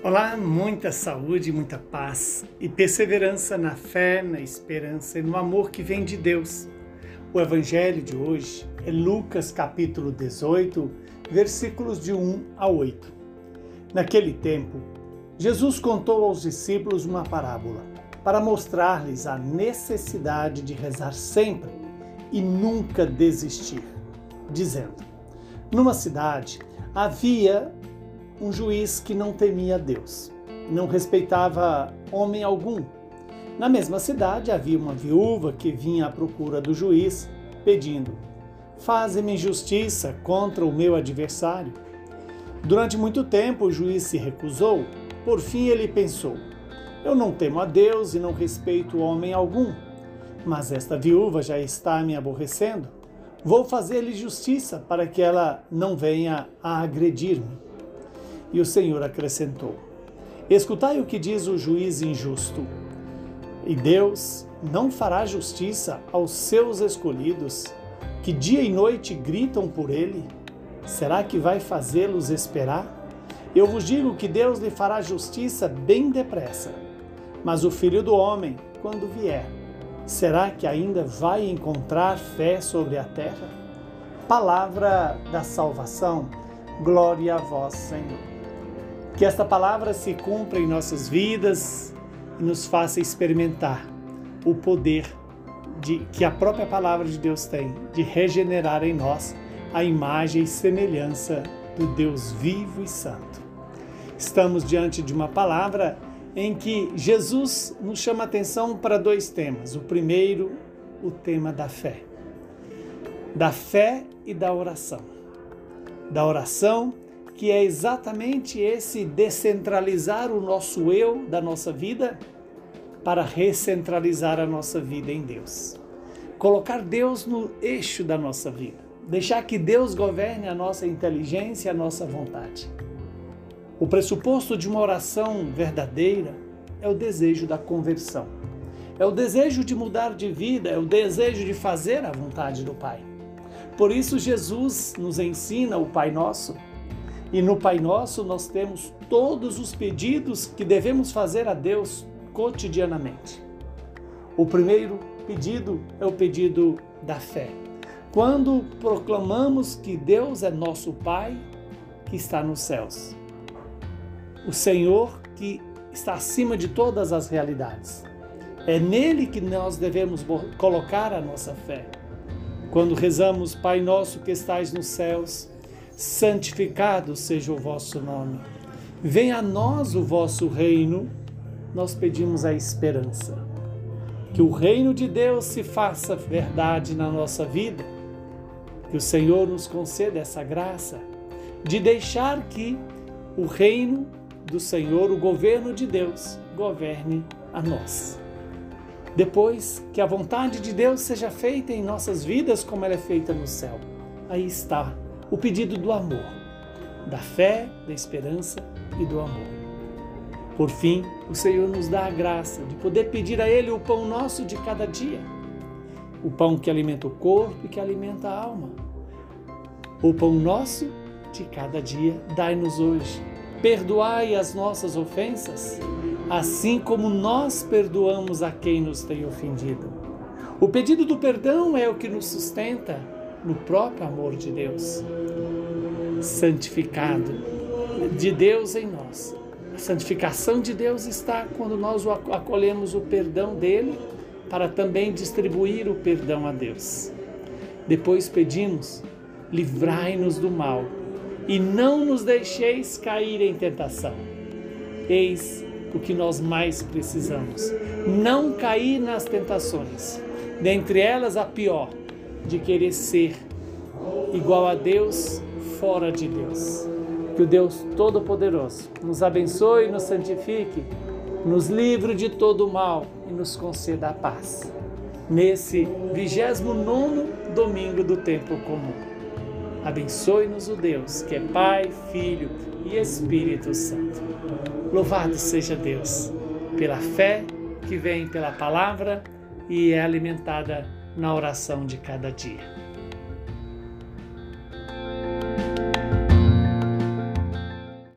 Olá, muita saúde, muita paz e perseverança na fé, na esperança e no amor que vem de Deus. O evangelho de hoje é Lucas capítulo 18, versículos de 1 a 8. Naquele tempo, Jesus contou aos discípulos uma parábola para mostrar-lhes a necessidade de rezar sempre e nunca desistir, dizendo: Numa cidade havia um juiz que não temia Deus, não respeitava homem algum. Na mesma cidade havia uma viúva que vinha à procura do juiz, pedindo: Faze-me justiça contra o meu adversário. Durante muito tempo o juiz se recusou. Por fim ele pensou: Eu não temo a Deus e não respeito homem algum. Mas esta viúva já está me aborrecendo. Vou fazer-lhe justiça para que ela não venha a agredir-me. E o Senhor acrescentou: Escutai o que diz o juiz injusto. E Deus não fará justiça aos seus escolhidos, que dia e noite gritam por ele? Será que vai fazê-los esperar? Eu vos digo que Deus lhe fará justiça bem depressa. Mas o filho do homem, quando vier, será que ainda vai encontrar fé sobre a terra? Palavra da salvação, glória a vós, Senhor. Que esta palavra se cumpra em nossas vidas e nos faça experimentar o poder de, que a própria palavra de Deus tem de regenerar em nós a imagem e semelhança do Deus vivo e santo. Estamos diante de uma palavra em que Jesus nos chama atenção para dois temas. O primeiro, o tema da fé. Da fé e da oração. Da oração que é exatamente esse descentralizar o nosso eu da nossa vida para recentralizar a nossa vida em Deus. Colocar Deus no eixo da nossa vida. Deixar que Deus governe a nossa inteligência a nossa vontade. O pressuposto de uma oração verdadeira é o desejo da conversão. É o desejo de mudar de vida, é o desejo de fazer a vontade do Pai. Por isso, Jesus nos ensina o Pai Nosso e no Pai Nosso nós temos todos os pedidos que devemos fazer a Deus cotidianamente. O primeiro pedido é o pedido da fé. Quando proclamamos que Deus é nosso Pai que está nos céus, o Senhor que está acima de todas as realidades. É nele que nós devemos colocar a nossa fé. Quando rezamos Pai Nosso que estais nos céus, santificado seja o vosso nome. Venha a nós o vosso reino, nós pedimos a esperança. Que o reino de Deus se faça verdade na nossa vida. Que o Senhor nos conceda essa graça de deixar que o reino do Senhor, o governo de Deus, governe a nós. Depois, que a vontade de Deus seja feita em nossas vidas como ela é feita no céu. Aí está o pedido do amor, da fé, da esperança e do amor. Por fim, o Senhor nos dá a graça de poder pedir a Ele o pão nosso de cada dia, o pão que alimenta o corpo e que alimenta a alma. O pão nosso de cada dia dai-nos hoje. Perdoai as nossas ofensas, assim como nós perdoamos a quem nos tem ofendido. O pedido do perdão é o que nos sustenta no próprio amor de Deus, santificado de Deus em nós. A santificação de Deus está quando nós acolhemos o perdão dele para também distribuir o perdão a Deus. Depois pedimos: livrai-nos do mal e não nos deixeis cair em tentação. Eis o que nós mais precisamos: não cair nas tentações, dentre elas a pior, de querer ser igual a Deus fora de Deus. Que o Deus Todo-Poderoso nos abençoe nos santifique, nos livre de todo o mal e nos conceda a paz. Nesse 29 domingo do tempo comum. Abençoe-nos o Deus, que é Pai, Filho e Espírito Santo. Louvado seja Deus pela fé que vem pela palavra e é alimentada na oração de cada dia.